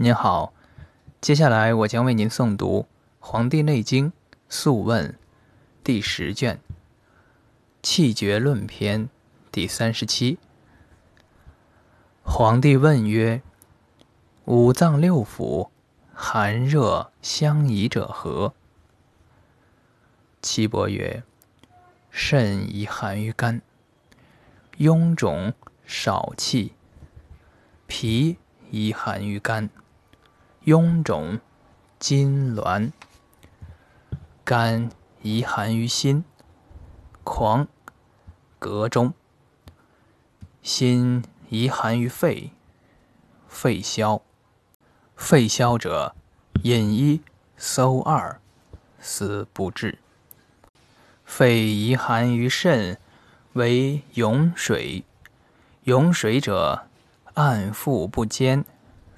您好，接下来我将为您诵读《黄帝内经·素问》第十卷《气绝论篇》第三十七。皇帝问曰：“五脏六腑，寒热相宜者何？”岐伯曰：“肾宜寒于肝，臃肿少气；脾宜寒于肝。”臃肿，筋挛；肝遗寒于心，狂，膈中；心遗寒于肺，肺消。肺消者，饮一，搜二，死不治。肺遗寒于肾，为涌水。涌水者，按腹不坚。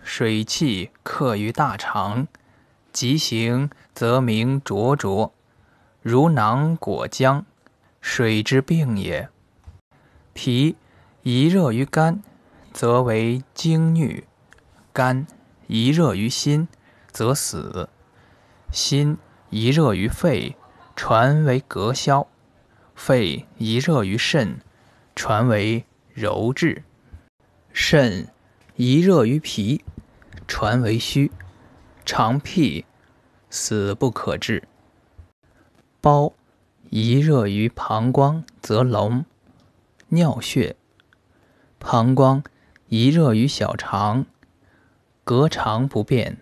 水气克于大肠，急行则名灼灼，如囊裹浆，水之病也。脾宜热于肝，则为惊郁；肝宜热于心，则死；心宜热于肺，传为膈消；肺宜热于肾，传为柔滞；肾宜热于脾。传为虚，肠辟，死不可治。包宜热于膀胱，则聋；尿血。膀胱宜热于小肠，膈肠不便，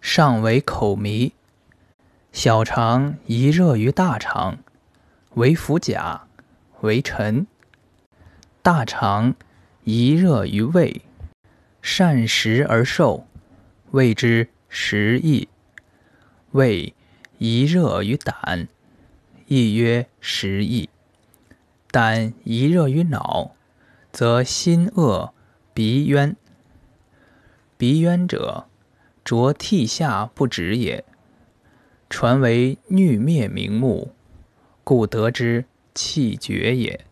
上为口迷。小肠宜热于大肠，为腐甲，为臣。大肠宜热于胃。善食而瘦，谓之食益。胃宜热于胆，亦曰食益。胆宜热于脑，则心恶，鼻渊。鼻渊者，浊涕下不止也。传为欲灭明目，故得之气绝也。